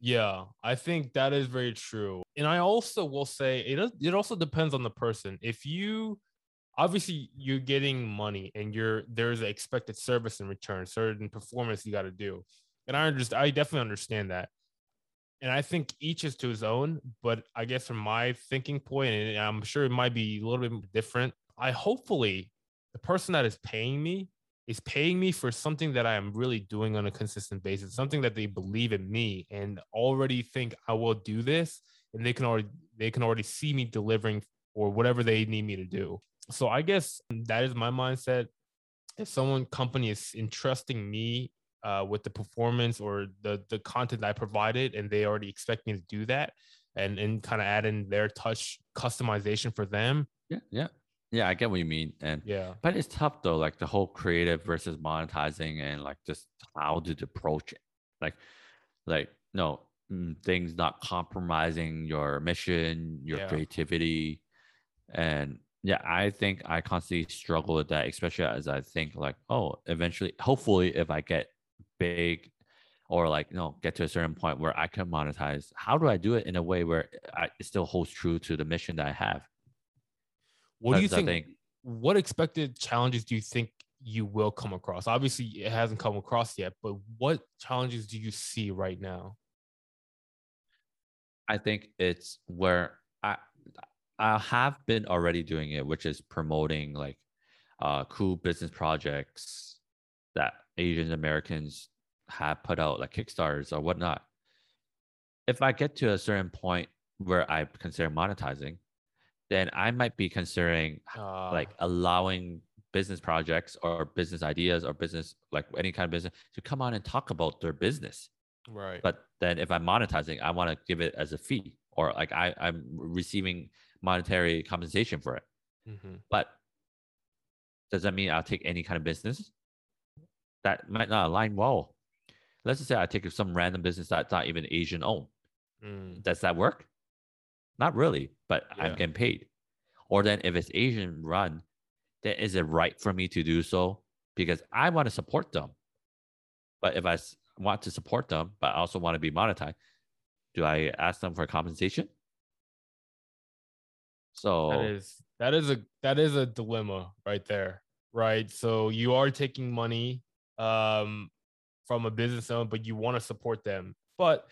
Yeah, I think that is very true. And I also will say it it also depends on the person. If you obviously you're getting money and you're there's an expected service in return, certain performance you got to do. And I just I definitely understand that. And I think each is to his own, but I guess from my thinking point, and I'm sure it might be a little bit different. I hopefully the person that is paying me is paying me for something that I am really doing on a consistent basis, something that they believe in me and already think I will do this, and they can already they can already see me delivering or whatever they need me to do. So I guess that is my mindset. If someone company is entrusting me uh, with the performance or the the content I provided, and they already expect me to do that, and and kind of add in their touch customization for them, Yeah. Yeah. Yeah. I get what you mean. And yeah, but it's tough though, like the whole creative versus monetizing and like just how to approach it. Like, like no mm, things not compromising your mission, your Yeah. creativity, and yeah, I think I constantly struggle with that, especially as I think like, oh, eventually, hopefully, if I get big or like you know get to a certain point where I can monetize, how do I do it in a way where I, it still holds true to the mission that I have? What do you I think what expected challenges do you think you will come across? Obviously, it hasn't come across yet, but what challenges do you see right now? I think it's where I I have been already doing it, which is promoting like uh cool business projects that Asian Americans have put out, like Kickstarters or whatnot. If I get to a certain point where I consider monetizing, then I might be considering Uh, like allowing business projects or business ideas or business like any kind of business to come on and talk about their business. Right, but then if i'm monetizing i want to give it as a fee or like I, i'm receiving monetary compensation for it. Mhm. but does that mean i'll take any kind of business? That might not align well. Let's just say i take some random business that's not even asian owned Mm, does that work not really but i'm getting paid. Or then if it's asian run then is it right for me to do so? Because i want to support them. But if I want to support them but i also want to be monetized do i ask them for compensation? So that is that is a that is a dilemma right there, right? So you are taking money um from a business owner, but you want to support them. But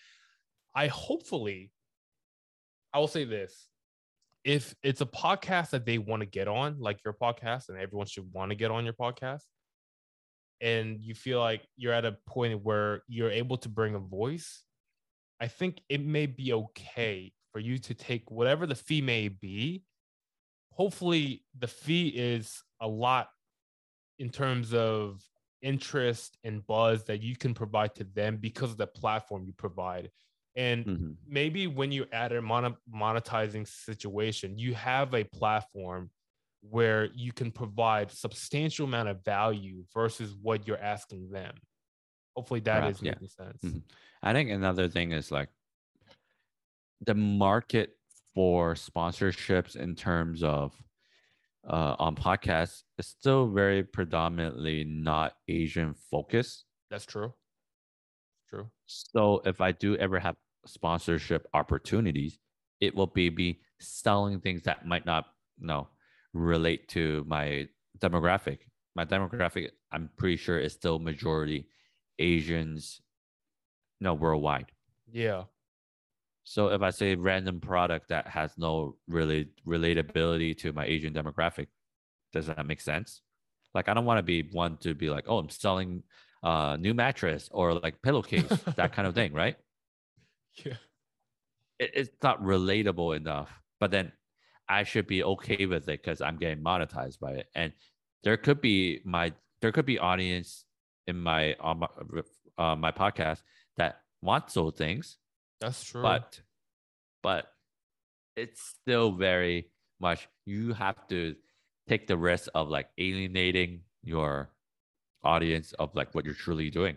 I hopefully I will say this. If it's a podcast that they want to get on, like your podcast, and everyone should want to get on your podcast, and you feel like you're at a point where you're able to bring a voice, I think it may be okay for you to take whatever the fee may be. Hopefully, the fee is a lot in terms of interest and buzz that you can provide to them because of the platform you provide. And Mhm. maybe when you add a monetizing situation, you have a platform where you can provide substantial amount of value versus what you're asking them. Hopefully that Perhaps, is yeah. making sense. Mhm. I think another thing is like the market for sponsorships in terms of uh, on podcasts is still very predominantly not Asian focused. That's true. So if I do ever have sponsorship opportunities, it will be me selling things that might not you know, relate to my demographic. My demographic, I'm pretty sure, is still majority Asians, no, worldwide. Yeah. So if I say random product that has no really relatability to my Asian demographic, does that make sense? Like I don't want to be one to be like, oh, I'm selling uh, new mattress or like pillowcase, that kind of thing, right? Yeah. It, it's not relatable enough. But then I should be okay with it because I'm getting monetized by it. And there could be my there could be audience in my on my uh, my podcast that wants those things. That's true. But but it's still very much you have to take the risk of like alienating your audience of like what you're truly doing.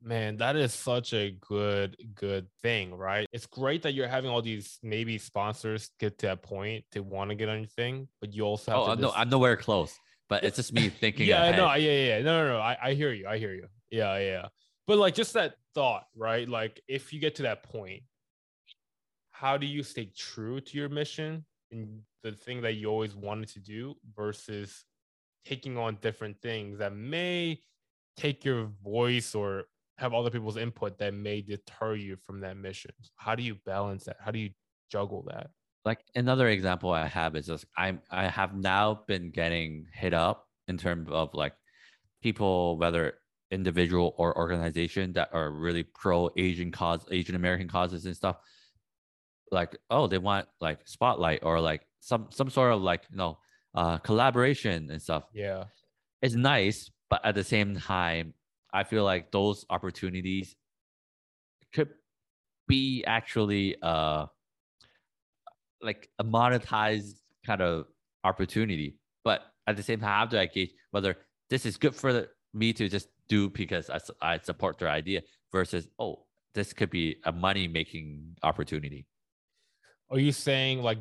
Man, that is such a good, good thing, right? It's great that you're having all these maybe sponsors get to that point to want to get on your thing, but you also have oh, to. Uh, no, I'm nowhere close, but it's just me thinking. yeah, ahead. no, yeah, yeah, yeah. No, no, no. I, I hear you. I hear you. Yeah, yeah. But like just that thought, right? Like if you get to that point, how do you stay true to your mission and the thing that you always wanted to do versus taking on different things that may take your voice or have other people's input that may deter you from that mission. How do you balance that? How do you juggle that? Like another example I have is just I'm I have now been getting hit up in terms of like people, whether individual or organization that are really pro Asian cause, Asian American causes and stuff. Like, oh, they want like spotlight or like some some sort of like you know uh collaboration and stuff. Yeah. It's nice, but at the same time, I feel like those opportunities could be actually uh like a monetized kind of opportunity. But at the same time, I have to gauge whether this is good for the, me to just do because I, I support their idea versus, oh, this could be a money making opportunity. Are you saying like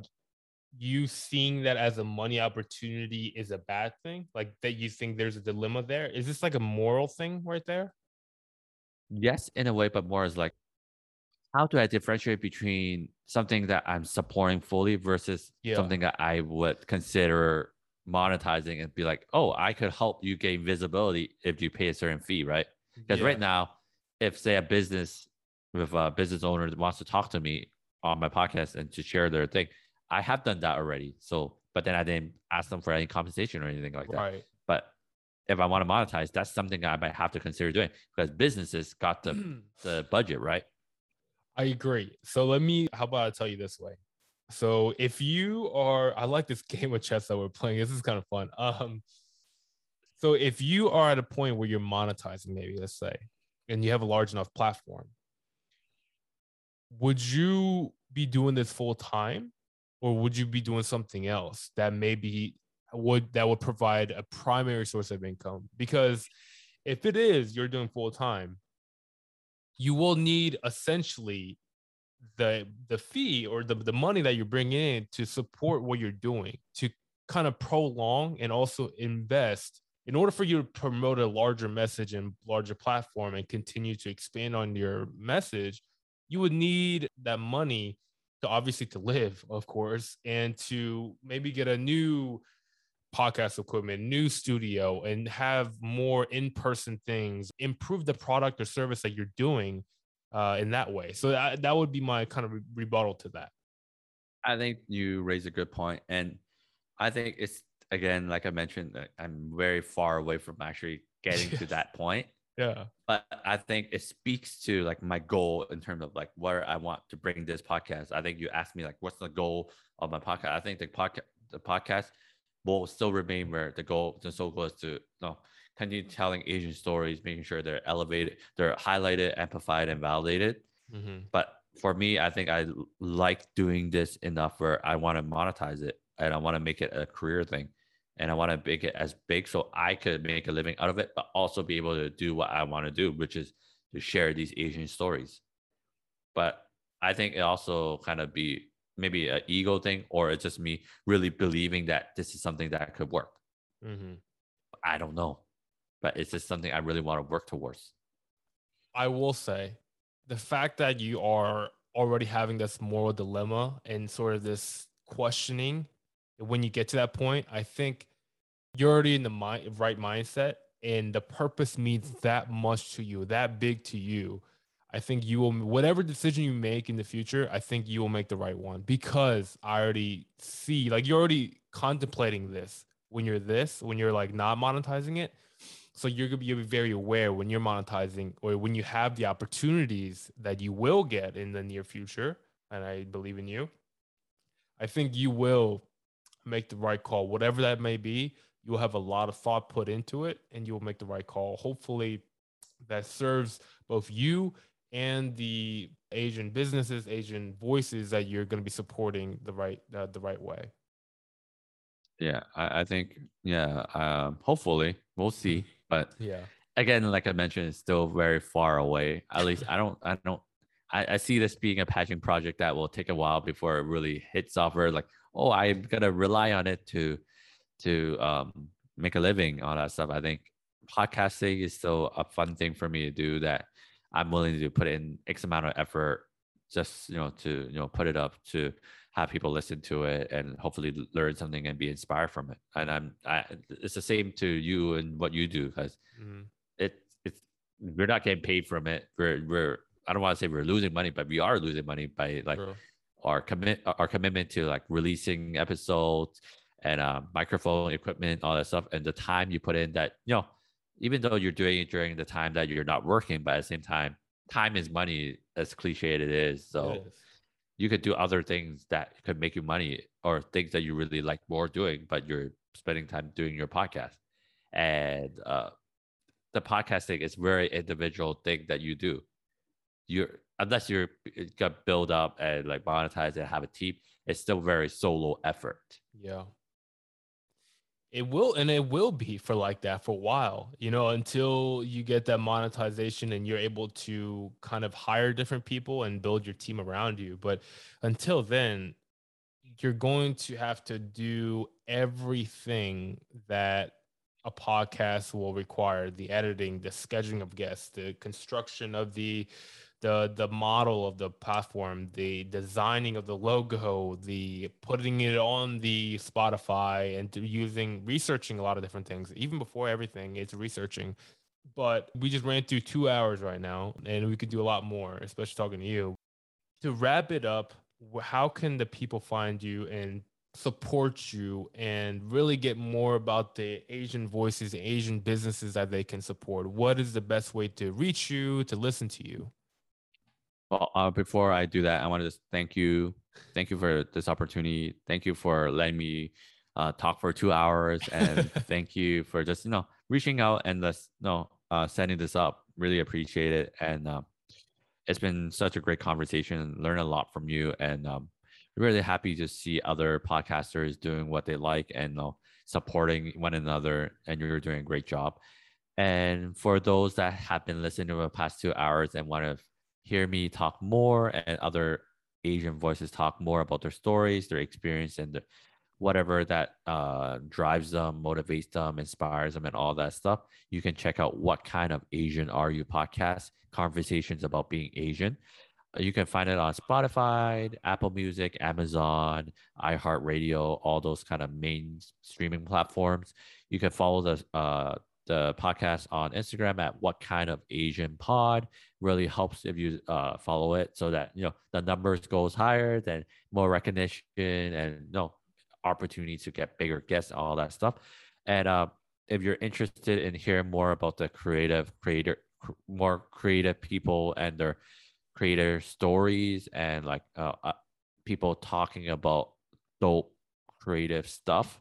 you seeing that as a money opportunity is a bad thing? Like that you think there's a dilemma there? Is this like a moral thing right there? Yes, in a way, but more is like, how do I differentiate between something that I'm supporting fully versus Yeah. something that I would consider monetizing and be like, oh, I could help you gain visibility if you pay a certain fee, right? Because right now, if say a business with a business owner that wants to talk to me on my podcast and to share their thing, I have done that already. So, but then I didn't ask them for any compensation or anything like that. right. But if I want to monetize, that's something I might have to consider doing because businesses got the the budget, right? I agree. So let me, how about I tell you this way? So if you are, I like this game of chess that we're playing. This is kind of fun. Um, so if you are at a point where you're monetizing, maybe let's say, and you have a large enough platform, would you be doing this full time, or would you be doing something else that maybe would that would provide a primary source of income? Because if it is, you're doing full time, you will need essentially the the fee or the, the money that you're bringing in to support what you're doing to kind of prolong and also invest in order for you to promote a larger message and larger platform and continue to expand on your message you would need that money to obviously to live of course and to maybe get a new podcast equipment, new studio, and have more in-person things, improve the product or service that you're doing uh, in that way. So that, that would be my kind of re- rebuttal to that. I think you raise a good point, and I think it's again, like I mentioned, I'm very far away from actually getting to that point. Yeah. But I think it speaks to like my goal in terms of like where I want to bring this podcast. I think you asked me like, what's the goal of my podcast? I think the podcast, the podcast will still remain where the goal, the sole goal is to you know, continue telling Asian stories, making sure they're elevated, they're highlighted, amplified, and validated. Mhm. But for me, I think i like doing this enough where I want to monetize it and I want to make it a career thing. And I want to make it as big so I could make a living out of it, but also be able to do what I want to do, which is to share these Asian stories. But I think it also kind of be maybe an ego thing, or it's just me really believing that this is something that could work. Mhm. I don't know, but it's just something I really want to work towards. I will say the fact that you are already having this moral dilemma and sort of this questioning when you get to that point, I think you're already in the right mindset and the purpose means that much to you, that big to you. I think you will, whatever decision you make in the future, I think you will make the right one because I already see, like, you're already contemplating this when you're this, when you're like not monetizing it. So you're gonna be very aware when you're monetizing or when you have the opportunities that you will get in the near future. And I believe in you. I think you will make the right call, whatever that may be. You'll have a lot of thought put into it, and you'll make the right call. Hopefully, that serves both you and the Asian businesses, Asian voices that you're going to be supporting the right uh, the right way. Yeah, I, I think yeah. Um, hopefully, we'll see. But yeah, again, like I mentioned, it's still very far away. At least I don't I don't I, I see this being a passion project that will take a while before it really hits off. Where like, oh, I'm gonna rely on it to to um, make a living, all that stuff. I think podcasting is still a fun thing for me to do that I'm willing to put in X amount of effort just you know to you know put it up to have people listen to it and hopefully learn something and be inspired from it. And I'm I, it's the same to you and what you do because mm-hmm. it it's we're not getting paid from it. We're we're I don't want to say we're losing money, but we are losing money by like True. Our commit our commitment to like releasing episodes and uh, microphone equipment, all that stuff, and the time you put in. That you know, even though you're doing it during the time that you're not working, but at the same time, time is money, as cliche it is. So it is. you could do other things that could make you money, or things that you really like more doing, but you're spending time doing your podcast. And uh, the podcasting is very individual thing that you do you're unless you're uh, got build up and like monetize and have a team, it's still very solo effort. Yeah. It will and it will be for like that for a while, you know, until you get that monetization and you're able to kind of hire different people and build your team around you. But until then, you're going to have to do everything that a podcast will require the editing, the scheduling of guests, the construction of the the the model of the platform, the designing of the logo, the putting it on the Spotify, and using researching a lot of different things. Even before everything, it's researching. But we just ran through two hours right now, and we could do a lot more, especially talking to you. To wrap it up, how can the people find you and support you and really get more about the Asian voices, Asian businesses that they can support? What is the best way to reach you, to listen to you? Well, uh, before I do that, I want to just thank you. Thank you for this opportunity. Thank you for letting me uh, talk for two hours, and thank you for just you know reaching out and let's you know uh, setting this up. Really appreciate it, and uh, it's been such a great conversation. Learn a lot from you, and um, really happy to see other podcasters doing what they like and you know, supporting one another. And you're doing a great job. And for those that have been listening to the past two hours and want to hear me talk more and other Asian voices talk more about their stories, their experience, and the, whatever that uh, drives them, motivates them, inspires them, and all that stuff, you can check out what kind of Asian are you podcast conversations about being Asian. You can find it on Spotify, Apple Music, Amazon, iHeartRadio, all those kind of main streaming platforms. You can follow the uh, the podcast on Instagram at what kind of Asian pod. Really helps if you uh, follow it so that you know the numbers goes higher then more recognition and you know opportunity to get bigger guests all that stuff. And uh, if you're interested in hearing more about the creative creator more creative people and their creator stories and like uh, uh, people talking about dope creative stuff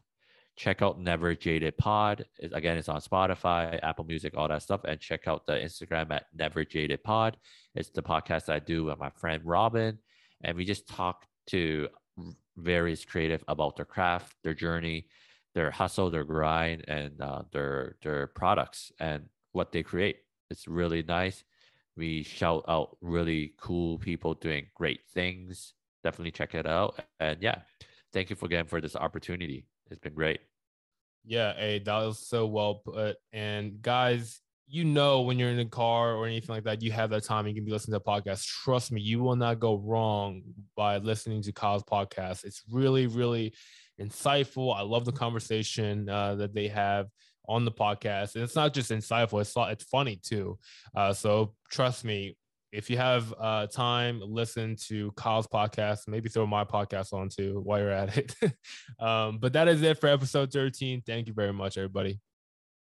check out Never Jaded Pod. Again, it's on Spotify, Apple Music, all that stuff. And check out the Instagram at Never Jaded Pod. It's the podcast I do with my friend Robin. And we just talk to various creative about their craft, their journey, their hustle, their grind, and uh, their their products and what they create. It's really nice. We shout out really cool people doing great things. Definitely check it out. And yeah, thank you for again for this opportunity. It's been great. Yeah, hey, that was so well put. And guys, you know when you're in a car or anything like that, you have that time. You can be listening to a podcast. Trust me, you will not go wrong by listening to Kyle's podcast. It's really, really insightful. I love the conversation uh, that they have on the podcast, and it's not just insightful; it's it's funny too. Uh, so trust me, if you have uh, time, listen to Kyle's podcast. Maybe throw my podcast on too while you're at it. um, but that is it for episode 13. Thank you very much, everybody.